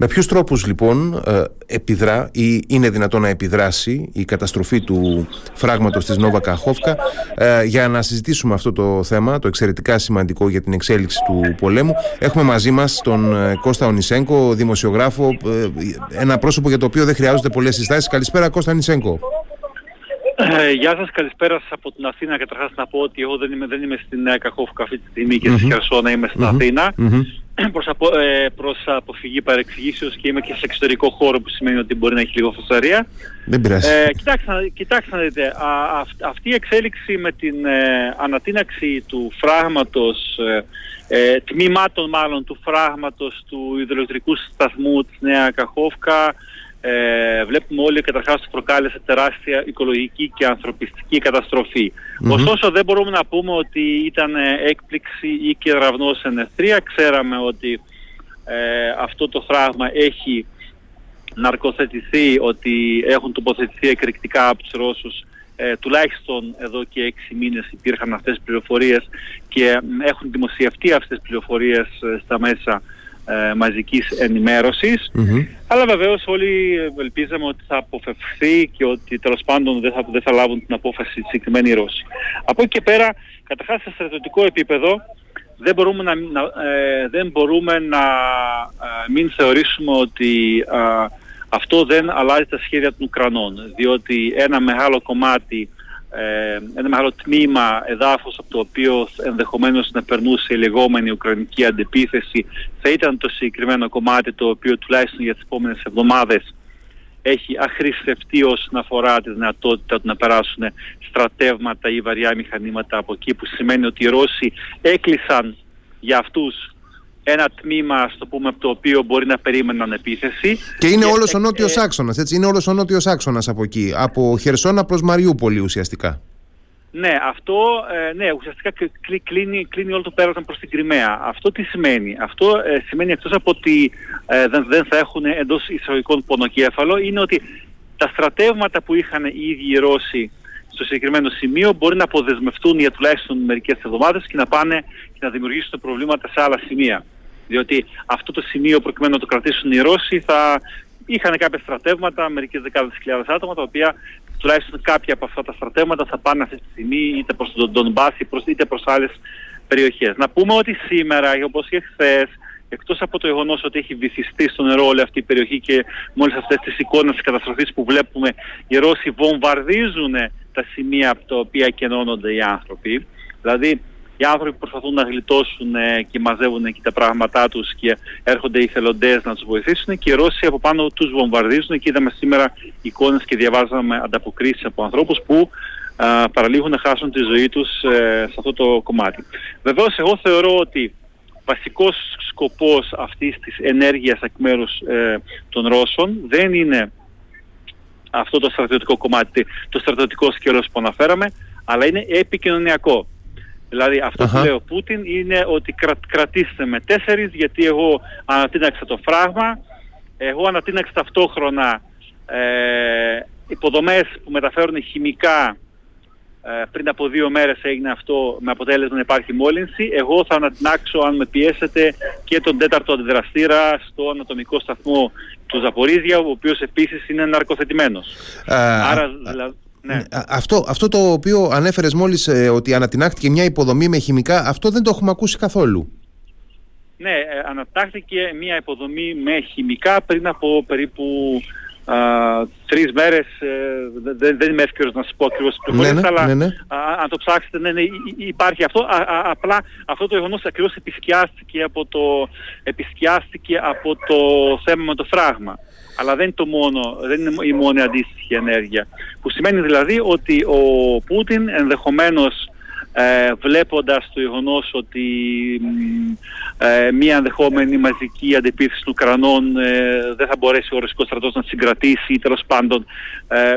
Με ποιους τρόπους λοιπόν ε, επιδρά ή είναι δυνατόν να επιδράσει η καταστροφή του φράγματος της Νόβα Καχόφκα ε, για να συζητήσουμε αυτό το θέμα, το εξαιρετικά σημαντικό για την εξέλιξη του πολέμου. Έχουμε μαζί μας τον ε, Κώστα Ονισέγκο, δημοσιογράφο, ένα πρόσωπο για το οποίο δεν χρειάζονται πολλές συστάσεις. Καλησπέρα Κώστα Ονισέγκο. Ε, γεια σας, καλησπέρα σας από την Αθήνα. Καταρχάς να πω ότι εγώ δεν είμαι, δεν είμαι στην Νέα Καχόφκα αυτή τη στιγμή και στη Χερσόνα, είμαι στην Αθήνα. προς, απο, ε, προς αποφυγή παρεξηγήσεως και είμαι και σε εξωτερικό χώρο που σημαίνει ότι μπορεί να έχει λίγο φωσαρία. Δεν πειράζει. Ε, κοιτάξτε, κοιτάξτε να δείτε, α, αυτή η εξέλιξη με την ε, ανατείναξη του φράγματος, ε, ε, τμήματων μάλλον του φράγματος του υδροελεκτρικού σταθμού της Νέα Καχόφκα, ε, βλέπουμε όλοι καταρχάς ότι προκάλεσε τεράστια οικολογική και ανθρωπιστική Ωστόσο δεν μπορούμε να πούμε ότι ήταν έκπληξη ή και ραυνός εν Ξέραμε ότι ε, αυτό το φράγμα έχει ναρκοθετηθεί, ότι έχουν τοποθετηθεί εκρηκτικά από τους Ρώσους. Ε, τουλάχιστον εδώ και έξι μήνες υπήρχαν αυτές τις πληροφορίες και έχουν δημοσιευτεί αυτές τις πληροφορίες ε, στα μέσα ε, μαζικής Αλλά βεβαίως όλοι ελπίζαμε ότι θα αποφευθεί και ότι τέλος πάντων δεν θα, δεν θα λάβουν την απόφαση συγκεκριμένη Ρώσοι. Από εκεί και πέρα, καταρχάς σε στρατιωτικό επίπεδο, δεν μπορούμε να, ε, δεν μπορούμε να ε, μην θεωρήσουμε ότι αυτό δεν αλλάζει τα σχέδια των Ουκρανών, διότι ένα μεγάλο κομμάτι ε, ένα μεγάλο τμήμα εδάφους από το οποίο ενδεχομένως να περνούσε η λεγόμενη Ουκρανική αντεπίθεση θα ήταν το συγκεκριμένο κομμάτι το οποίο τουλάχιστον για τις επόμενες εβδομάδες έχει αχρηστευτεί όσον αφορά τη δυνατότητα του να περάσουν στρατεύματα ή βαριά μηχανήματα από εκεί που σημαίνει ότι οι Ρώσοι έκλεισαν για αυτούς ένα τμήμα, στο πούμε, από το οποίο μπορεί να περίμεναν επίθεση. Και είναι όλο όλος ο νότιος ε, άξονας, έτσι, είναι όλος ο νότιος άξονας από εκεί, από Χερσόνα προς Μαριούπολη ουσιαστικά. Ναι, αυτό ε, ναι, ουσιαστικά κλείνει, κλείνει όλο το πέρασμα προς την Κρυμαία. Αυτό τι σημαίνει; Αυτό ε, σημαίνει εκτός από ότι ε, δεν, δεν θα έχουν εντός εισαγωγικών πονοκέφαλο, είναι ότι τα στρατεύματα που είχαν οι ίδιοι οι Ρώσοι στο συγκεκριμένο σημείο μπορεί να αποδεσμευτούν για τουλάχιστον μερικές εβδομάδες και να πάνε και να δημιουργήσουν προβλήματα σε άλλα σημεία. Διότι αυτό το σημείο προκειμένου να το κρατήσουν οι Ρώσοι θα είχαν κάποια στρατεύματα, μερικές δεκάδες χιλιάδες άτομα, τα οποία τουλάχιστον κάποια από αυτά τα στρατεύματα θα πάνε αυτή τη στιγμή είτε προς τον Ντονμπάς είτε προς άλλες περιοχές. Να πούμε ότι σήμερα, όπως και χθες, εκτός από το γεγονός ότι έχει βυθιστεί στο νερό όλη αυτή η περιοχή και μόλις αυτές τις εικόνες της καταστροφής που βλέπουμε, οι Ρώσοι βομβαρδίζουν τα σημεία από τα οποία κενώνονται οι άνθρωποι. Δηλαδή οι άνθρωποι προσπαθούν να γλιτώσουν ε, και μαζεύουν εκεί τα πράγματά τους και έρχονται οι θελοντές να τους βοηθήσουν και οι Ρώσοι από πάνω τους βομβαρδίζουν και είδαμε σήμερα εικόνες και διαβάζαμε ανταποκρίσεις από ανθρώπους που α, παραλίγο να χάσουν τη ζωή τους ε, σε αυτό το κομμάτι. Βεβαίως εγώ θεωρώ ότι βασικός σκοπός αυτής της ενέργειας εκ μέρους ε, των Ρώσων δεν είναι αυτό το στρατιωτικό κομμάτι, το στρατιωτικό σκέλος που αναφέραμε, αλλά είναι επικοινωνιακό. Δηλαδή αυτό που λέει ο Πούτιν είναι ότι κρατήστε με τέσσερις γιατί εγώ ανατείναξα το φράγμα, εγώ ανατείναξα ταυτόχρονα ε, υποδομές που μεταφέρουν χημικά ε, πριν από δύο μέρες έγινε αυτό με αποτέλεσμα να υπάρχει μόλυνση. Εγώ θα ανατινάξω αν με πιέσετε και τον τέταρτο αντιδραστήρα στο ανατομικό σταθμό του Ζαπορίζια, ο οποίος επίσης είναι ναρκοθετημένος. Άρα δηλαδή... Ναι. Αυτό, αυτό το οποίο ανέφερες μόλις ε, ότι ανατινάχθηκε μια υποδομή με χημικά, αυτό δεν το έχουμε ακούσει καθόλου. Ναι, ε, ανατάχθηκε μια υποδομή με χημικά πριν από περίπου α, τρεις μέρες, ε, δεν, δεν είμαι εύκαιρος να σας πω ακριβώς τις πληροφορίες, ναι, ναι, αλλά ναι, ναι. αν το ψάξετε, ναι, ναι, υπάρχει αυτό. Α, α, απλά αυτό το γεγονός ακριβώς επισκιάστηκε από το, επισκιάστηκε από το θέμα με το φράγμα αλλά δεν είναι, το μόνο, δεν είναι η μόνη αντίστοιχη ενέργεια. Που σημαίνει δηλαδή ότι ο Πούτιν ενδεχομένως ε, βλέποντας το γεγονός ότι ε, μια ενδεχόμενη μαζική αντιπίθεση των Ουκρανών ε, δεν θα μπορέσει ο Ρωσικός στρατός να συγκρατήσει ή τέλος πάντων ε,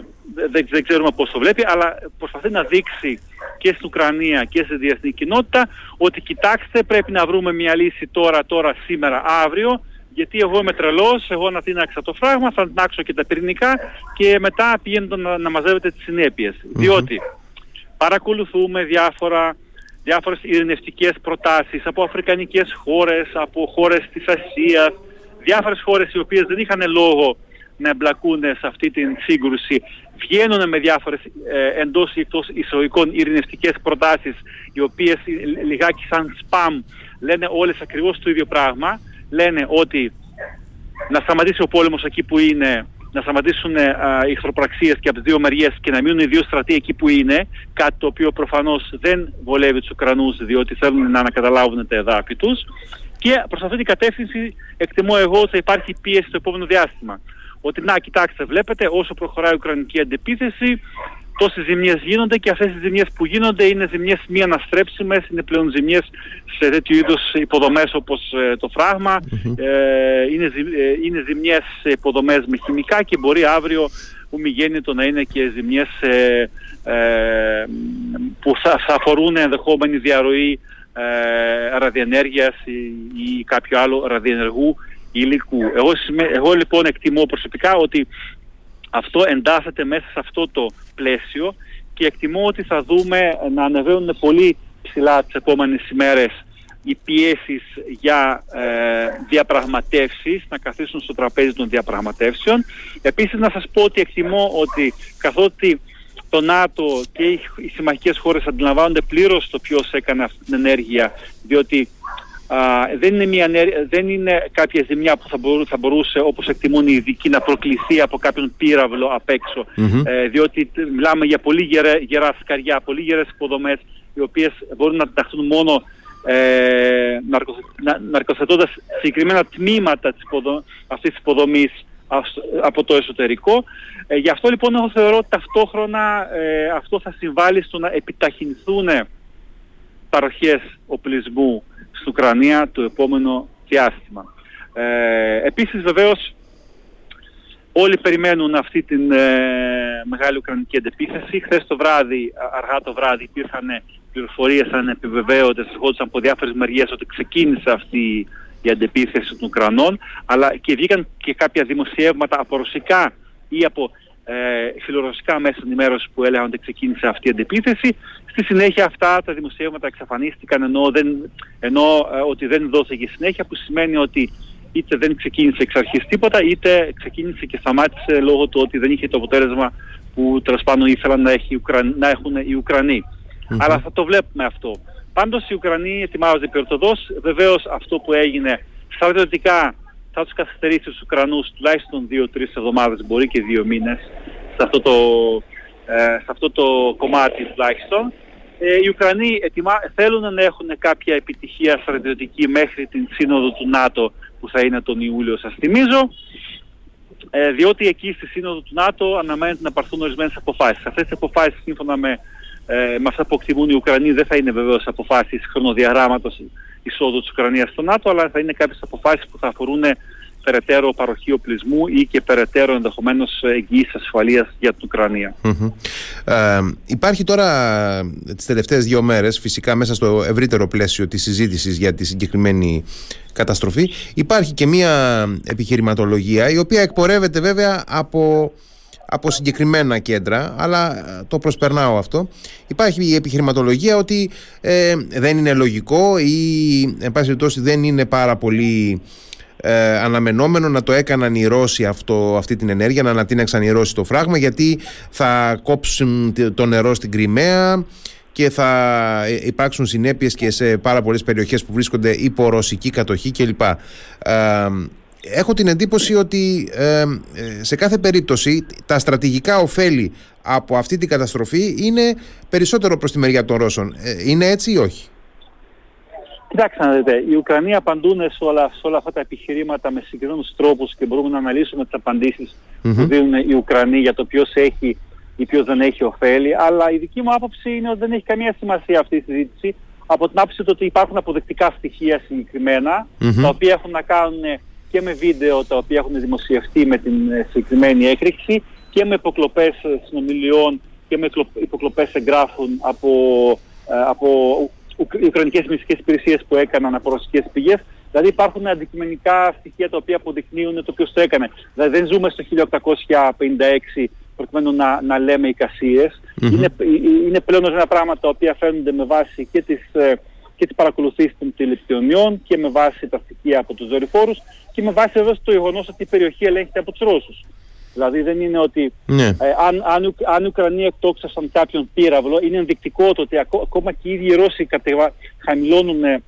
δεν, δεν ξέρουμε πώς το βλέπει αλλά προσπαθεί να δείξει και στην Ουκρανία και στη διεθνή κοινότητα ότι κοιτάξτε πρέπει να βρούμε μια λύση τώρα, τώρα, σήμερα, αύριο γιατί εγώ είμαι τρελός, εγώ να τίναξα το φράγμα, θα τίναξω και τα πυρηνικά και μετά πηγαίνω να, να μαζεύετε τις συνέπειες. Διότι παρακολουθούμε διάφορα, διάφορες ειρηνευτικές προτάσεις από αφρικανικές χώρες, από χώρες της Ασίας, διάφορες χώρες οι οποίες δεν είχαν λόγο να εμπλακούν σε αυτή την σύγκρουση. Βγαίνουν με διάφορες ε, εντός ή εκτός εισαγωγικών ειρηνευτικές προτάσεις οι οποίες λιγάκι σαν σπαμ λένε όλες ακριβώς το ίδιο πράγμα λένε ότι να σταματήσει ο πόλεμος εκεί που είναι να σταματήσουν ε, οι εχθροπραξίες και από τις δύο μεριές και να μείνουν οι δύο στρατοί εκεί που είναι, κάτι το οποίο προφανώς δεν βολεύει τους Ουκρανούς διότι θέλουν να ανακαταλάβουν τα εδάφη τους και προς αυτή την κατεύθυνση εκτιμώ εγώ ότι θα υπάρχει πίεση στο επόμενο διάστημα. Ότι να κοιτάξτε βλέπετε όσο προχωράει η Ουκρανική αντεπίθεση τόσες ζημιές γίνονται και αυτές οι ζημιές που γίνονται είναι ζημιές μη αναστρέψιμες, είναι πλέον ζημιές σε τέτοιου είδους υποδομές όπως ε, το φράγμα, ε, είναι, ε, είναι ζημιές σε υποδομές με χημικά και μπορεί αύριο που μη γέννητο να είναι και ζημιές ε, ε, που θα, θα αφορούν ενδεχόμενη διαρροή ε, ραδιενέργειας ή, ή κάποιο άλλο ραδιενεργού υλικού. Εγώ, εγώ λοιπόν εκτιμώ προσωπικά ότι αυτό εντάσσεται μέσα σε αυτό το πλαίσιο και εκτιμώ ότι θα δούμε να ανεβαίνουν πολύ ψηλά τις επόμενες ημέρες οι πιέσεις για ε, διαπραγματεύσεις, να καθίσουν στο τραπέζι των διαπραγματεύσεων. Επίσης να σας πω ότι εκτιμώ ότι καθότι το ΝΑΤΟ και οι συμμαχικές χώρες αντιλαμβάνονται πλήρως το ποιος έκανε αυτή την ενέργεια, διότι δεν, είναι μια, δεν είναι κάποια ζημιά που θα μπορούσε, θα μπορούσε όπως εκτιμούν οι ειδικοί να προκληθεί από κάποιον πύραυλο απ' εξω ε, διότι μιλάμε για πολύ γερά, γερά σκαριά, πολύ γερές υποδομές οι οποίες μπορούν να ταχθούν μόνο ε, ναρκοθετώντας συγκεκριμένα τμήματα της υποδο, αυτής της υποδομής από το εσωτερικό. Ε, γι' αυτό λοιπόν εγώ θεωρώ ότι ταυτόχρονα ε, αυτό θα συμβάλλει στο να επιταχυνθούν παροχές οπλισμού στην Ουκρανία το επόμενο διάστημα. Ε, επίσης βεβαίως όλοι περιμένουν αυτή την ε, μεγάλη Ουκρανική αντεπίθεση. Χθες το βράδυ, αργά το βράδυ υπήρχαν πληροφορίες αν επιβεβαίωτες, ερχόντουσαν από διάφορες μεριές ότι ξεκίνησε αυτή η αντεπίθεση των Ουκρανών, αλλά και βγήκαν και κάποια δημοσιεύματα από ρωσικά ή από ε, φιλορωσικά μέσα ενημέρωση που έλεγαν ότι ξεκίνησε αυτή η αντεπίθεση. Στη συνέχεια αυτά τα δημοσιεύματα εξαφανίστηκαν ενώ, δεν, ενώ ε, ότι δεν δόθηκε συνέχεια που σημαίνει ότι είτε δεν ξεκίνησε εξ αρχής τίποτα είτε ξεκίνησε και σταμάτησε λόγω του ότι δεν είχε το αποτέλεσμα που τέλος πάντων ήθελαν να, έχει, να έχουν οι Ουκρανοί. Αλλά θα το βλέπουμε αυτό. Πάντως οι Ουκρανοί ετοιμάζονται πιορτοδός. Βεβαίως αυτό που έγινε στρατιωτικά θα τους καθυστερήσει τους Ουκρανούς τουλάχιστον 2-3 εβδομάδες, μπορεί και 2 μήνες σε αυτό το, ε, σε αυτό το κομμάτι τουλάχιστον. Ε, οι Ουκρανοί ετοιμα... θέλουν να έχουν κάποια επιτυχία στρατιωτική μέχρι την σύνοδο του ΝΑΤΟ που θα είναι τον Ιούλιο σας θυμίζω ε, διότι εκεί στη σύνοδο του ΝΑΤΟ αναμένεται να πάρθουν ορισμένες αποφάσεις. Αυτές οι αποφάσεις σύμφωνα με, ε, με αυτά που εκτιμούν οι Ουκρανοί δεν θα είναι βεβαίως αποφάσεις χρονοδιαγράμματος εισόδου της Ουκρανίας στο ΝΑΤΟ αλλά θα είναι κάποιες αποφάσεις που θα αφορούν περαιτέρω παροχή οπλισμού ή και περαιτέρω ενδεχομένως εγγύηση ασφαλείας για την ουκρανια Ε, υπάρχει τώρα τις τελευταίες δύο μέρες, φυσικά μέσα στο ευρύτερο πλαίσιο της συζήτησης για τη συγκεκριμένη καταστροφή, υπάρχει και μια επιχειρηματολογία η οποία εκπορεύεται βέβαια από από συγκεκριμένα κέντρα, αλλά το προσπερνάω αυτό. Υπάρχει η επιχειρηματολογία ότι ε, δεν είναι λογικό ή, εν πάση δεν είναι πάρα πολύ ε, αναμενόμενο να το έκαναν οι Ρώσοι αυτό, αυτή την ενέργεια, να ανατείναξαν οι Ρώσοι το φράγμα γιατί θα κόψουν το νερό στην Κρυμαία και θα υπάρξουν συνέπειες και σε πάρα πολλές περιοχές που βρίσκονται υπό ρωσική κατοχή κλπ. Ε, έχω την εντύπωση ότι ε, σε κάθε περίπτωση τα στρατηγικά ωφέλη από αυτή την καταστροφή είναι περισσότερο προς τη μεριά των Ρώσων. Ε, είναι έτσι ή όχι; Κοιτάξτε να δείτε, οι Ουκρανοί απαντούν σε όλα, σε όλα αυτά τα επιχειρήματα με συγκεκριμένους τρόπους και μπορούμε να αναλύσουμε τις απαντησεις που δίνουν οι Ουκρανοί για το ποιος έχει ή ποιος δεν έχει ωφέλη. Αλλά η δική μου άποψη είναι ότι δεν έχει καμία σημασία αυτή η συζήτηση από την άποψη ότι υπάρχουν αποδεκτικά στοιχεία τα οποία έχουν να κάνουν και με βίντεο τα οποία έχουν δημοσιευτεί με την ε, συγκεκριμένη έκρηξη και με υποκλοπές συνομιλιών και με υποκλοπές εγγράφων από, ε, από οι Ουκρανικές μυστικές υπηρεσίες που έκαναν από ρωσικές πηγές. Δηλαδή υπάρχουν αντικειμενικά στοιχεία τα οποία αποδεικνύουν το ποιος το έκανε. Δηλαδή δεν ζούμε στο 1856 προκειμένου να, να λέμε εικασίες. Είναι, είναι πλέον ένα πράγμα τα οποία φαίνονται με βάση και τις, ε, και τις παρακολουθήσεις των τηλεπικοινωνιών και με βάση τα στοιχεία από τους δορυφόρους και με βάση εδώ το γεγονός ότι η περιοχή ελέγχεται από τους Ρώσους. Δηλαδή δεν είναι ότι Ναι. ε, αν, αν, αν οι Ουκρανοί εκτόξασαν κάποιον πύραυλο, είναι ενδεικτικό το ότι ακό- ακόμα και οι ίδιοι οι Ρώσοι κατεβα- χαμηλώνουν ε,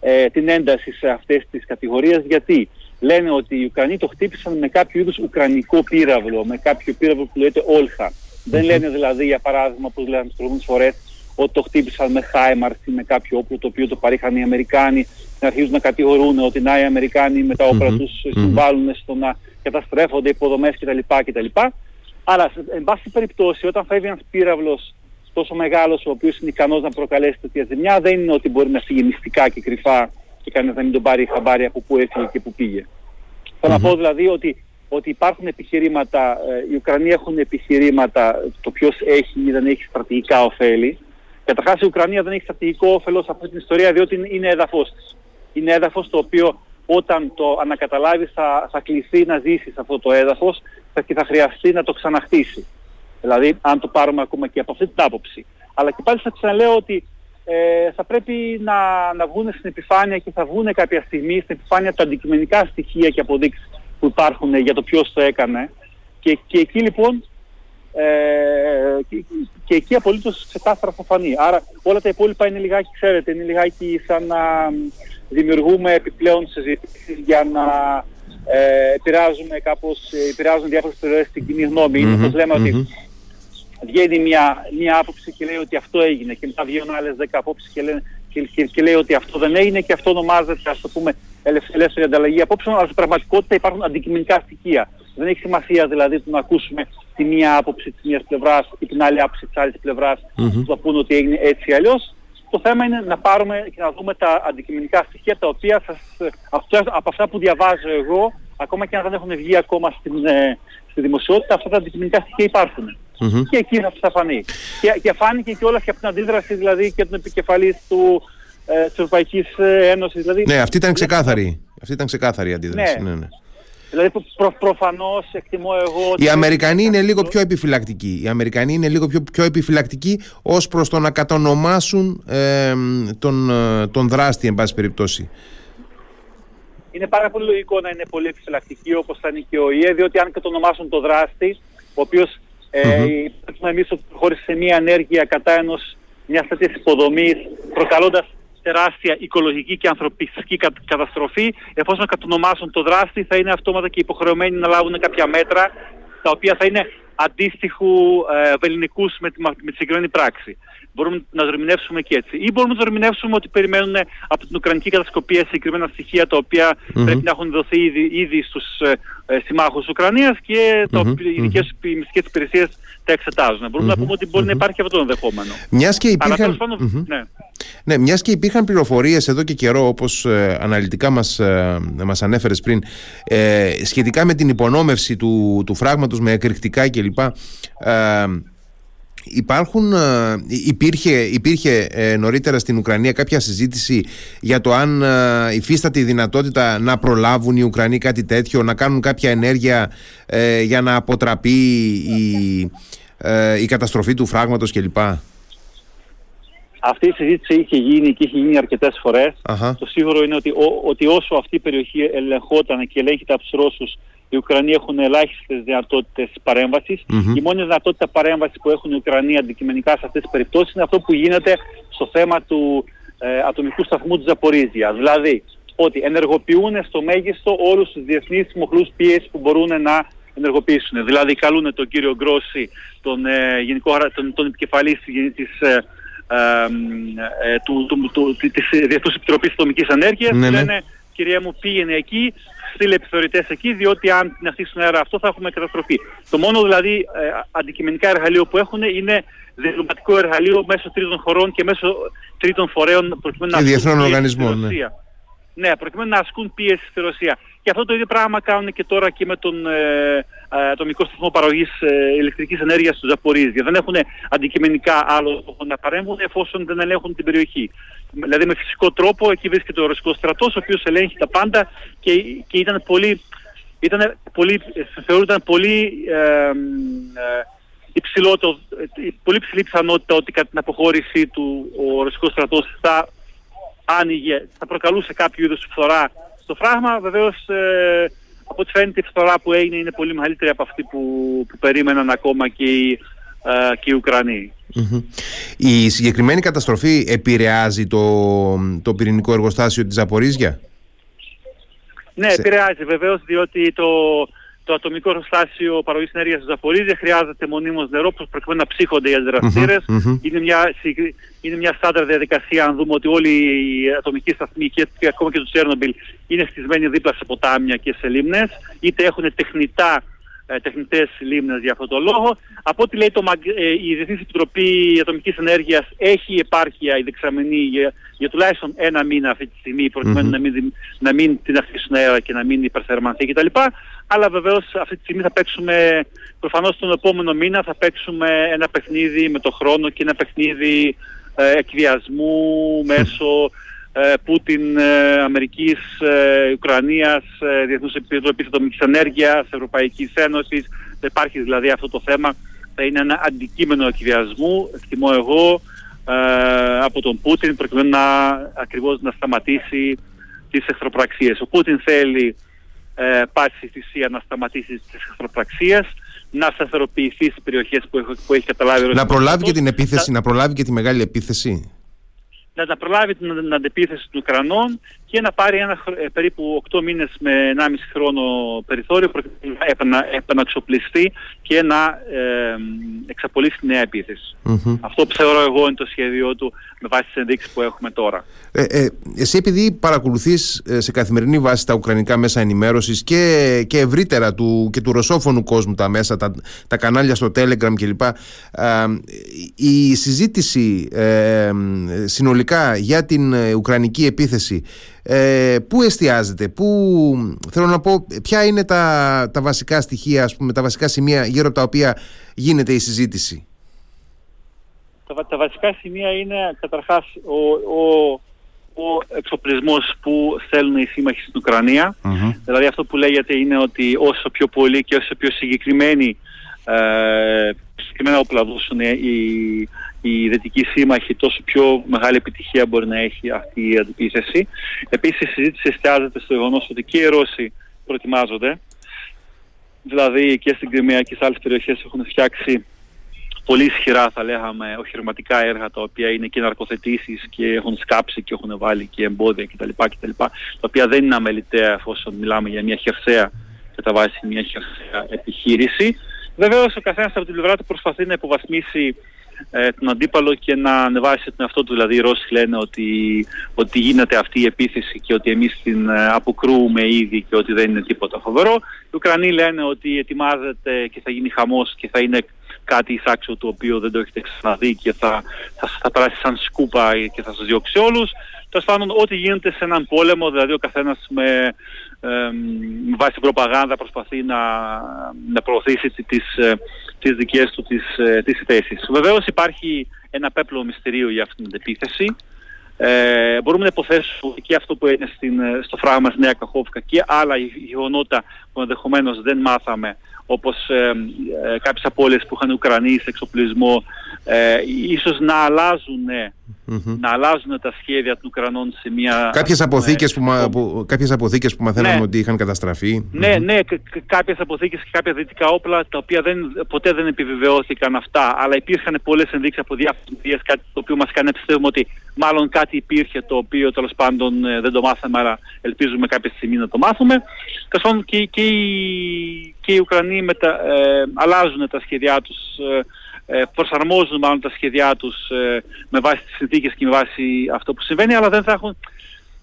ε, την ένταση σε αυτές τις κατηγορίες. Γιατί λένε ότι οι Ουκρανοί το χτύπησαν με κάποιο είδους ουκρανικό πύραυλο, με κάποιο πύραυλο που λέγεται Όλχα. Δεν λένε δηλαδή, για παράδειγμα, όπως λέγανε τις προηγούμενες φορές, ότι το χτύπησαν με Χάιμαρς ή με κάποιο όπλο το οποίο το παρήχαν οι Αμερικάνοι να αρχίζουν να κατηγορούν ότι να οι Αμερικάνοι με τα όπλα Μμμ. τους Μμμ. συμβάλλουν στο να καταστρέφονται υποδομές κτλ. κτλ. Αλλά, σε- εν πάση περιπτώσει, όταν φεύγει ένας πύραυλος τόσο μεγάλος, ο οποίος είναι ικανός να προκαλέσει τέτοια ζημιά, δεν είναι ότι μπορεί να φύγει μυστικά και κρυφά και κανένας να μην τον πάρει χαμπάρι από πού έφυγε και πού πήγε. Θέλω να πω δηλαδή ότι, ότι υπάρχουν επιχειρήματα, ε, οι Ουκρανοί έχουν επιχειρήματα το ποιος έχει ή δεν έχει στρατηγικά ωφέλη. Καταρχάς η Ουκρανία δεν έχει στρατηγικό όφελος σε αυτή την ιστορία διότι είναι- είναι έδαφος της. Είναι έδαφος το οποίο όταν το ανακαταλάβει θα, θα κληθεί να ζήσει σε αυτό το έδαφος θα, και θα χρειαστεί να το ξαναχτίσει. Δηλαδή αν το πάρουμε ακόμα και από αυτή την άποψη. Αλλά και πάλι θα ξαναλέω ότι ε, θα πρέπει να, να βγουν στην επιφάνεια και θα βγουν κάποια στιγμή στην επιφάνεια τα αντικειμενικά στοιχεία και αποδείξεις που υπάρχουν για το ποιος το έκανε. Και, και εκεί λοιπόν ε, και, και εκεί απολύτως ξεκάθαρα θα φανεί. Άρα όλα τα υπόλοιπα είναι λιγάκι, ξέρετε, είναι λιγάκι σαν να δημιουργούμε επιπλέον συζητήσεις για να ε, επηρεάζουμε κάπως, ε, επηρεάζουν διάφορες περιοχές στην κοινή γνώμη. Είναι όπως λέμε ότι Μμμ. βγαίνει μια, μια άποψη και λέει ότι αυτό έγινε και μετά βγαίνουν άλλες 10 απόψεις και, λένε, και, και, και λέει ότι αυτό δεν έγινε και αυτό ονομάζεται ας το πούμε ελευ- ελεύθερη ανταλλαγή απόψεων αλλά στην πραγματικότητα υπάρχουν αντικειμενικά στοιχεία. Δεν έχει σημασία δηλαδή το να ακούσουμε τη μία άποψη της μίας πλευράς ή την άλλη άποψη της άλλης πλευράς Μμμ. που θα πούνε ότι έγινε έτσι ή αλλιώς. Το θέμα είναι να πάρουμε και να δούμε τα αντικειμενικά στοιχεία τα οποία σας, από, αυτά- από αυτά που διαβάζω εγώ, ακόμα και αν δεν έχουν βγει ακόμα στην, ε, στη δημοσιότητα, αυτά τα αντικειμενικά στοιχεία υπάρχουν. Μμμ. Και εκεί θα, θα φανεί. Και, και φάνηκε και όλα και από την αντίδραση δηλαδή και των επικεφαλής του, ε, της Ευρωπαϊκής ε, Ένωσης. Δηλαδή, Ναι, αυτή ήταν ξεκάθαρη. Αυτή ήταν ξεκάθαρη η αντίδραση. Ναι. Ναι, ναι. δηλαδή προ, προ, προφανώς εκτιμώ εγώ... ότι- Οι Αμερικανοί είναι λίγο πιο επιφυλακτικοί. Οι Αμερικανοί είναι λίγο πιο, πιο επιφυλακτικοί ως προς το να κατονομάσουν ε, τον, ε, τον δράστη, εν πάση περιπτώσει. είναι πάρα πολύ λογικό να είναι πολύ επιφυλακτική όπως θα είναι και ο ΙΕ, διότι αν και το ονομάσουν το δράστη, ο οποίος ε, Μμμ. mm εμείς ότι προχώρησε σε μια ενέργεια κατά ενός μιας τέτοιας υποδομής, προκαλώντας τεράστια οικολογική και ανθρωπιστική κα- καταστροφή, εφόσον κατονομάσουν το δράστη θα είναι αυτόματα και υποχρεωμένοι να λάβουν κάποια μέτρα τα οποία θα είναι αντίστοιχου ε, βεληνικούς με τη, μα- με τη συγκεκριμένη πράξη. Μπορούμε να το ερμηνεύσουμε και έτσι. Ή μπορούμε να το ερμηνεύσουμε ότι περιμένουν από την Ουκρανική κατασκοπία συγκεκριμένα στοιχεία τα οποία Μμμ. πρέπει να έχουν δοθεί ήδη, ήδη στους ε, ε, συμμάχους της Ουκρανίας και τα Μμμ, οποία οι ειδικές οι μυστικές υπηρεσίες τα εξετάζουν. Μπορούμε να πούμε ότι μπορεί να υπάρχει αυτό το ενδεχόμενο. Μιας και Αλλά υπήρχαν... τέλος πάντων, Μμμ. ναι. Ναι, μιας και υπήρχαν πληροφορίες εδώ και καιρό, όπως ε, αναλυτικά μας, ε, μας ανέφερες πριν, ε, σχετικά με την υπονόμευση του, του φράγματος με εκρηκτικά κλπ. Ε, Υπάρχουν, ε, υπήρχε, υπήρχε ε, νωρίτερα στην Ουκρανία κάποια συζήτηση για το αν ε, υφίσταται η δυνατότητα να προλάβουν οι Ουκρανοί κάτι τέτοιο, να κάνουν κάποια ενέργεια ε, για να αποτραπεί η, ε, η καταστροφή του φράγματος κλπ. Αυτή η συζήτηση είχε γίνει και είχε γίνει αρκετές φορές. Αχα. Το σίγουρο είναι ότι, ο- ότι όσο αυτή η περιοχή ελεγχόταν και ελέγχεται από τους Ρώσους, οι Ουκρανοί έχουν ελάχιστες δυνατότητες παρέμβασης. Μμμ. Η μόνη δυνατότητα παρέμβασης που έχουν οι Ουκρανοί αντικειμενικά σε αυτές τις περιπτώσεις είναι αυτό που γίνεται στο θέμα του ε, ατομικού σταθμού της Ζαπορίζια. Δηλαδή, ότι ενεργοποιούν στο μέγιστο όλους τους διεθνείς μοχλούς πίεσης που μπορούν να ενεργοποιήσουν. Δηλαδή, καλούν τον κύριο Γκρόση, τον, ε, γενικό, γρα- τον, τον επικεφαλής της, της, ε, ε, ε, του, του, του, της Διεθνούς Επιτροπής Ατομικής Ενέργειας Ναι, και ναι. λένε κυρία μου πήγαινε εκεί, στείλε επιθεωρητές εκεί διότι αν την αφήσει στον αέρα αυτό θα έχουμε καταστροφή. Το μόνο δηλαδή ε, αντικειμενικά εργαλείο που έχουν είναι διπλωματικό εργαλείο μέσω τρίτων χωρών και μέσω τρίτων φορέων προκειμένου να Και ασκούν διεθνών πίεση οργανισμών, στη ναι. Ρωσία. Ναι, προκειμένου να ασκούν πίεση στη Ρωσία. Και αυτό το ίδιο πράγμα κάνουν και τώρα και με τον ε, ε, ατομικό σταθμό παραγωγής ε, ηλεκτρικής ενέργειας του Ζαπορίζια. Δεν έχουν αντικειμενικά άλλο τρόπο να παρέμβουν εφόσον δεν ελέγχουν την περιοχή. Δηλαδή με φυσικό τρόπο εκεί βρίσκεται ο ρωσικός στρατός ο οποίος ελέγχει τα πάντα και, και ήταν πολύ, ήταν πολύ, θεωρούνταν πολύ ε, ε, υψηλό το, πολύ ψηλή πιθανότητα ότι κατά την αποχώρησή του ο ρωσικός στρατός θα άνοιγε, θα προκαλούσε κάποιο είδους φθορά στο φράγμα. Βεβαίως ε, από ό,τι φαίνεται η φθορά που έγινε είναι πολύ μεγαλύτερη από αυτή που, που περίμεναν ακόμα και οι, ε, και οι ουκρανοι Η συγκεκριμένη καταστροφή επηρεάζει το, το πυρηνικό εργοστάσιο της Ζαπορίζια. Ναι, επηρεάζει βεβαίως διότι το, το ατομικό εργοστάσιο παραγωγή ενέργειας του Ζαπορίζια χρειάζεται μονίμως νερό προκειμένου να ψύχονται οι αντιδραστηρε Είναι, μια, είναι μια στάνταρ διαδικασία, αν δούμε ότι όλοι οι ατομικοί σταθμοί και, ακόμα και το Τσέρνομπιλ είναι στισμένοι δίπλα σε ποτάμια και σε λίμνες, είτε έχουν τεχνητά ε, τεχνητές λίμνες για αυτόν τον λόγο. Από ό,τι λέει το, ε, η Διεθνής Επιτροπή Ατομικής Ενέργειας έχει επάρκεια η δεξαμενή για, για τουλάχιστον ένα μήνα αυτή τη στιγμή να, μην, να μην την αφήσουν αέρα και να μην υπερθερμανθεί κτλ. Αλλά βεβαίως αυτή τη στιγμή θα παίξουμε, προφανώς τον επόμενο μήνα θα παίξουμε ένα παιχνίδι με το χρόνο και ένα παιχνίδι ε, εκβιασμού μέσω ε, Πούτιν, ε, Αμερικής, ε, Ουκρανίας, Διεθνούς Επιτροπής Ατομικής Ενέργειας, Ευρωπαϊκής Ένωσης. Δεν υπάρχει δηλαδή αυτό το θέμα. Θα είναι ένα αντικείμενο εκβιασμού, εκτιμώ εγώ, από τον Πούτιν προκειμένου να ακριβώς να σταματήσει τις εχθροπραξίες. Ο Πούτιν θέλει ε, πάση θυσία να σταματήσει τις εχθροπραξίες, να σταθεροποιηθεί στις περιοχές που, έχει, που έχει καταλάβει Να προλάβει και την επίθεση, να προλάβει και τη μεγάλη επίθεση. Να προλάβει την αντεπίθεση των Ουκρανών και να πάρει ένα, ε, περίπου 8 μήνες με 1,5 χρόνο περιθώριο προκειμένου να επανα, επαναξοπλιστεί και να ε, εξαπολύσει τη νέα Αυτό που θεωρώ εγώ είναι το σχέδιο του με βάση τις ενδείξεις που έχουμε τώρα. Ε, ε, εσύ επειδή παρακολουθείς ε, σε καθημερινή βάση τα ουκρανικά μέσα ενημέρωσης και, και ευρύτερα του, και του ρωσόφωνου κόσμου τα μέσα, τα, τα κανάλια στο Telegram κλπ. Ε, η συζήτηση ε, συνολικά για την ουκρανική επίθεση ε, πού εστιάζεται, πού, θέλω να πω, ποια είναι τα, τα βασικά στοιχεία, ας πούμε, τα βασικά σημεία γύρω από τα οποία γίνεται η συζήτηση; Τα, τα βασικά σημεία είναι καταρχάς ο, ο, ο εξοπλισμός που θέλουν οι σύμμαχοι στην ουκρανια Δηλαδή αυτό που λέγεται είναι ότι όσο πιο πολύ και όσο πιο συγκεκριμένοι ε, συγκεκριμένα όπλα δώσουν οι, οι δυτικοί σύμμαχοι τόσο πιο μεγάλη επιτυχία μπορεί να έχει αυτή η αντιπίθεση. Επίσης η συζήτηση εστιάζεται στο γεγονός ότι και οι Ρώσοι προετοιμάζονται. Δηλαδή και στην Κρυμαία και σε άλλες περιοχές έχουν φτιάξει πολύ ισχυρά θα λέγαμε οχυρηματικά έργα τα οποία είναι και ναρκοθετήσεις και έχουν σκάψει και έχουν βάλει και εμπόδια κτλ. κτλ τα οποία δεν είναι αμεληταία εφόσον μιλάμε για μια χερσαία κατά βάση μια χερσαία επιχείρηση. Βεβαίως ο καθένας από την πλευρά του προσπαθεί να υποβαθμίσει ε, τον αντίπαλο και να ανεβάσει τον εαυτό του. Δηλαδή οι Ρώσοι λένε ότι, ότι γίνεται αυτή η επίθεση και ότι εμείς την ε, αποκρούουμε ήδη και ότι δεν είναι τίποτα φοβερό. Οι Ουκρανοί λένε ότι ετοιμάζεται και θα γίνει χαμός και θα είναι κάτι εισάξιο το οποίο δεν το έχετε ξαναδεί και θα, θα, θα περάσει σαν σκούπα και θα σας διώξει όλους. Τέλος πάντων, ό,τι γίνεται σε έναν πόλεμο, δηλαδή ο καθένας με, με βάση την προπαγάνδα προσπαθεί να, να προωθήσει τις, ε, τις δικές του τις, ε, τις θέσεις. Βεβαίως υπάρχει ένα πέπλο μυστηρίου για αυτήν την επίθεση. Ε, μπορούμε να υποθέσουμε και αυτό που είναι στην, ε, στο φράγμα της Νέα Καχόφκα και άλλα γεγονότα που ενδεχομένως δεν μάθαμε όπως ε, ε, κάποιες απώλειες που είχαν Ουκρανοί σε εξοπλισμό ε, ίσως να αλλάζουν να αλλάζουν τα σχέδια των Ουκρανών σε μια... Κάποιες αποθήκες, που, που, κάποιες αποθήκες που μαθαίναμε ναι. ότι είχαν καταστραφεί. Ναι, ναι, κάποιες αποθήκες και κάποια δυτικά όπλα τα οποία δεν, ποτέ δεν επιβεβαιώθηκαν αυτά αλλά υπήρχαν πολλές ενδείξεις από διάφορες κάτι το οποίο μας κάνει να πιστεύουμε ότι μάλλον κάτι υπήρχε το οποίο τέλος πάντων ε, δεν το μάθαμε αλλά ελπίζουμε κάποια στιγμή να το μάθουμε. Καθώς και, και, οι, και οι Ουκρανοί μετα, ε, αλλάζουν τα σχέδιά τους ε, ε, προσαρμόζουν μάλλον τα σχέδιά τους ε, με βάση τις συνθήκες και με βάση αυτό που συμβαίνει, αλλά δεν θα έχουν,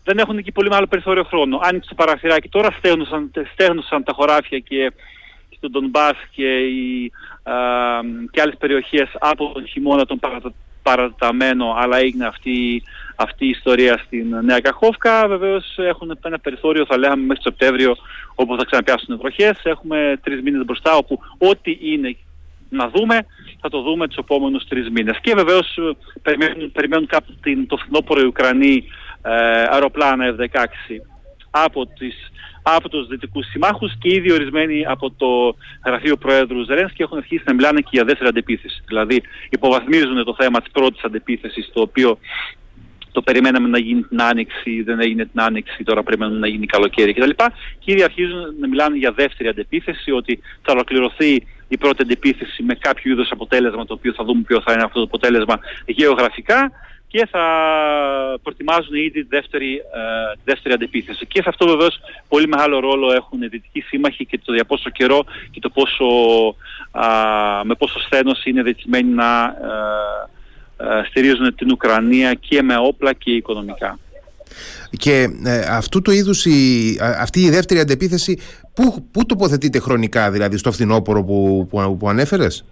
δεν έχουν εκεί πολύ μεγάλο περιθώριο χρόνο. Άνοιξε το παραθυράκι, τώρα στέγνωσαν, στέγνωσαν τα χωράφια και στον Ντονμπάς και, οι, α, και άλλες περιοχές από τον χειμώνα τον παραταμένο, αλλά έγινε αυτή, αυτή η ιστορία στην Νέα Καχόφκα. Βεβαίως έχουν ένα περιθώριο, θα λέγαμε, μέχρι το Σεπτέμβριο, όπου θα ξαναπιάσουν βροχές. Έχουμε τρεις μήνες μπροστά, όπου ό,τι είναι να δούμε, θα το δούμε τους επόμενους τρεις μήνες. Και βεβαίως ε, περιμένουν, περιμένουν κάπου την, το φθινόπωρο οι Ουκρανοί ε, αεροπλάνα F-16 από, τις, από τους δυτικούς συμμάχους και ήδη ορισμένοι από το γραφείο Προέδρου Ζερένσκι έχουν αρχίσει να μιλάνε και για δεύτερη αντεπίθεση. Δηλαδή υποβαθμίζουν το θέμα της πρώτης αντεπίθεσης το οποίο το περιμέναμε να γίνει την άνοιξη, δεν έγινε την άνοιξη, τώρα περιμένουμε να γίνει καλοκαίρι κτλ. Και ήδη αρχίζουν να μιλάνε για δεύτερη αντεπίθεση, ότι θα ολοκληρωθεί η πρώτη αντεπίθεση με κάποιο είδος αποτέλεσμα, το οποίο θα δούμε ποιο θα είναι αυτό το αποτέλεσμα γεωγραφικά και θα προετοιμάζουν ήδη δεύτερη, ε, δεύτερη αντεπίθεση. Και σε αυτό βεβαίως πολύ μεγάλο ρόλο έχουν οι δυτικοί σύμμαχοι και το για πόσο καιρό και το πόσο, με πόσο σθένος είναι δετημένοι να ε, ε, στηρίζουν την Ουκρανία και με όπλα και οικονομικά. Και ε, αυτού του είδους η, αυτή η δεύτερη αντεπίθεση πού, πού τοποθετείται χρονικά δηλαδή στο φθινόπωρο που, που, που ανέφερες;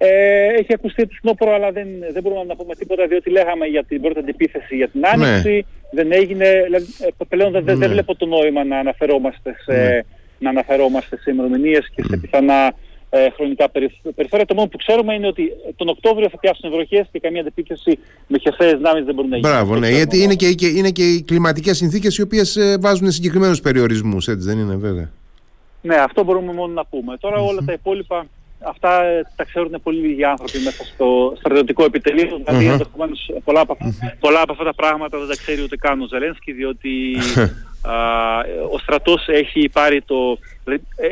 Ε, έχει ακουστεί το φθινόπωρο αλλά δεν, δεν μπορούμε να πούμε τίποτα διότι λέγαμε για την πρώτη αντεπίθεση για την Άνοιξη ναι. δεν έγινε, δηλαδή, ε, πλέον δεν, δεν ναι. βλέπω το νόημα να αναφερόμαστε σε, ναι. να αναφερόμαστε σε ημερομηνίες και σε πιθανά ε, χρονικά περιθώρια. Το μόνο που ξέρουμε είναι ότι τον Οκτώβριο θα πιάσουν βροχές και καμία αντεπίθεση με χερσαίες δυνάμεις δεν μπορεί να γίνει. Μπράβο, ναι, γιατί είναι και, και, είναι και οι κλιματικές συνθήκες οι οποίες βάζουν συγκεκριμένους περιορισμούς, έτσι δεν είναι βέβαια. Ναι, αυτό μπορούμε μόνο να πούμε. Τώρα όλα τα υπόλοιπα αυτά ε, τα ξέρουν πολύ λίγοι άνθρωποι μέσα στο στρατιωτικό επιτελείο. Δηλαδή, ενδεχομένως πολλά, πολλά από αυτά τα πράγματα δεν τα ξέρει ούτε καν ο Ζελένσκι, διότι ο στρατός έχει πάρει το,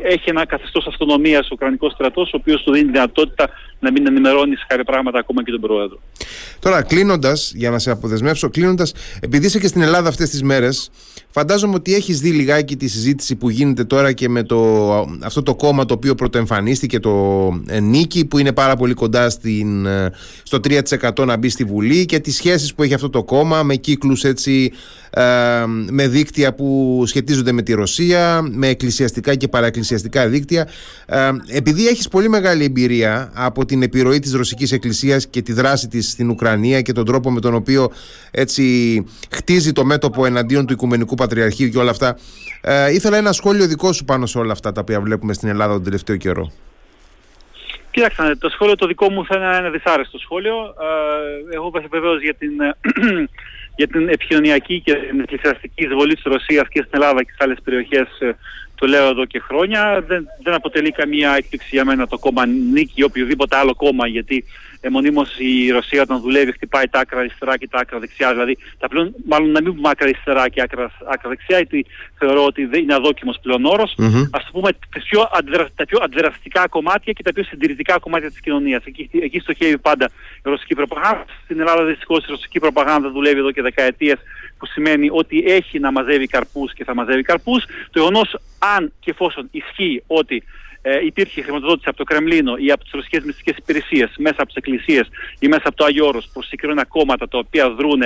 έχει ένα καθεστώς αυτονομίας ο Ουκρανικός στρατός, ο οποίος του δίνει δυνατότητα να μην ενημερώνει σε κάποια πράγματα ακόμα και τον Πρόεδρο. Τώρα κλείνοντας, για να σε αποδεσμεύσω, κλείνοντας, επειδή είσαι και στην Ελλάδα αυτές τις μέρες, φαντάζομαι ότι έχεις δει λιγάκι τη συζήτηση που γίνεται τώρα και με το, αυτό το κόμμα το οποίο πρωτοεμφανίστηκε, το ε, Νίκη, που είναι πάρα πολύ κοντά στην, ε, στο 3% να μπει στη Βουλή και τις σχέσεις που έχει αυτό το κόμμα με κύκλους έτσι, ε, με δίκτυα που σχετίζονται με τη Ρωσία, με εκκλησιαστικά και παραεκκλησιαστικά δίκτυα. Ε, επειδή έχεις πολύ μεγάλη εμπειρία από την επιρροή της Ρωσικής Εκκλησίας και τη δράση της στην Ουκρανία και τον τρόπο με τον οποίο έτσι χτίζει το μέτωπο εναντίον του Οικουμενικού Πατριαρχείου και όλα αυτά, ε, ήθελα ένα σχόλιο δικό σου πάνω σε όλα αυτά τα οποία βλέπουμε στην Ελλάδα τον τελευταίο καιρό. Κοίταξε, το σχόλιο το δικό μου θα είναι ένα δυσάρεστο σχόλιο. Ε, εγώ βεβαίως για την για την επικοινωνιακή και την εκκλησιαστική εισβολή της Ρωσίας και στην Ελλάδα και στις άλλες περιοχές ε, το λέω εδώ και χρόνια. Δεν, δεν αποτελεί καμία έκπληξη για μένα το κόμμα νίκη ή οποιοδήποτε άλλο κόμμα γιατί ε, μονίμως η Ρωσία όταν δουλεύει χτυπάει τα άκρα αριστερά και τα άκρα δεξιά. Δηλαδή τα πλέον, μάλλον να μην πούμε άκρα αριστερά και άκρα, άκρα δεξιά γιατί θεωρώ ότι δεν είναι αδόκιμος πλέον όρος. Mm-hmm. Ας πούμε τις πιο αντιδρα, τα πιο αντιδραστικά κομμάτια και τα πιο συντηρητικά κομμάτια της κοινωνίας. Εκεί, εκεί στοχεύει πάντα η ρωσική προπαγάνδα. Στην Ελλάδα δυστυχώς η ρωσική προπαγάνδα δουλεύει εδώ και δεκαετίες που σημαίνει ότι έχει να μαζεύει καρπούς και θα μαζεύει καρπούς. Το γεγονός αν και εφόσον ισχύει ότι ε, υπήρχε χρηματοδότηση από το Κρεμλίνο ή από τις ρωσικές μυστικές υπηρεσίες μέσα από τις εκκλησίες ή μέσα από το Άγιο Όρος προς συγκεκριμένα κόμματα τα οποία δρούν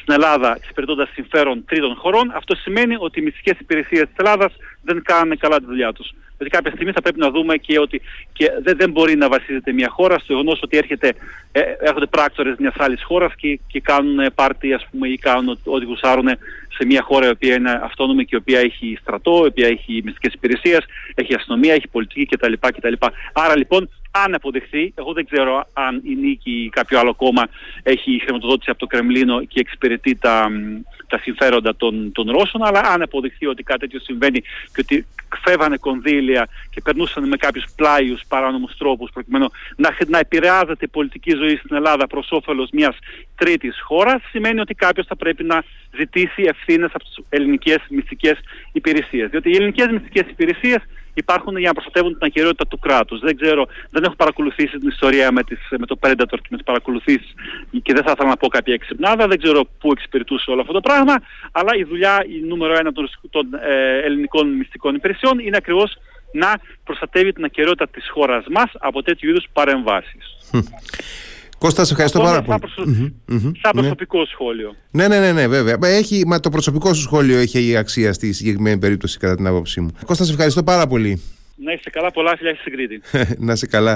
στην Ελλάδα εξυπηρετώντας συμφέρον τρίτων χωρών, αυτό σημαίνει ότι οι μυστικές υπηρεσίες της Ελλάδας δεν κάνουν καλά τη δουλειά τους. Δηλαδή κάποια στιγμή θα πρέπει να δούμε και ότι και δεν, δεν μπορεί να βασίζεται μια χώρα στο γεγονός ότι έρχεται, ε, έρχονται πράκτορες μιας άλλης χώρας και, και κάνουν πάρτι, ας πούμε, ή κάνουν ό,τι γουσάρουν σε μια χώρα η οποία είναι αυτόνομη και η οποία έχει στρατό, η οποία έχει μυστικές υπηρεσίες, έχει αστυνομία, έχει πολιτική κτλ. κτλ. Άρα λοιπόν αν αποδεχθεί, εγώ δεν ξέρω αν η νίκη ή κάποιο άλλο κόμμα έχει χρηματοδότηση από το Κρεμλίνο και εξυπηρετεί τα, τα συμφέροντα των, των Ρώσων, αλλά αν αποδεχθεί ότι κάτι τέτοιο συμβαίνει και ότι φεύγανε κονδύλια και περνούσαν με κάποιους πλάιους παράνομους τρόπους προκειμένου να, να επηρεάζεται η πολιτική ζωή στην Ελλάδα προς όφελος μιας τρίτης χώρας, σημαίνει ότι κάποιος θα πρέπει να ζητήσει ευθύνες από τις ελληνικές μυστικές υπηρεσίες. Διότι οι ελληνικές μυστικές υπηρεσίες υπάρχουν για να προστατεύουν την ακαιρεότητα του κράτους. Δεν ξέρω, δεν έχω παρακολουθήσει την ιστορία με, τις, με το Predator και με τις παρακολουθήσεις και δεν θα ήθελα να πω κάποια εξυπνάδα, δεν ξέρω πού εξυπηρετούσε όλο αυτό το πράγμα, αλλά η δουλειά, η νούμερο ένα των, των ε, ελληνικών μυστικών υπηρεσιών είναι ακριβώς να προστατεύει την ακαιρεότητα της χώρας μας από τέτοιου είδους παρεμβάσεις. Κώστα, σε ευχαριστώ πάρα πολύ. Σαν προσωπικό σχόλιο. Ναι, ναι, ναι, ναι, βέβαια. Έχει, μα το προσωπικό σου σχόλιο έχει αξία στη συγκεκριμένη περίπτωση, κατά την άποψή μου. Κώστα, σε ευχαριστώ πάρα πολύ. Να είστε καλά, πολλά φιλιά στην Κρήτη. να είσαι καλά.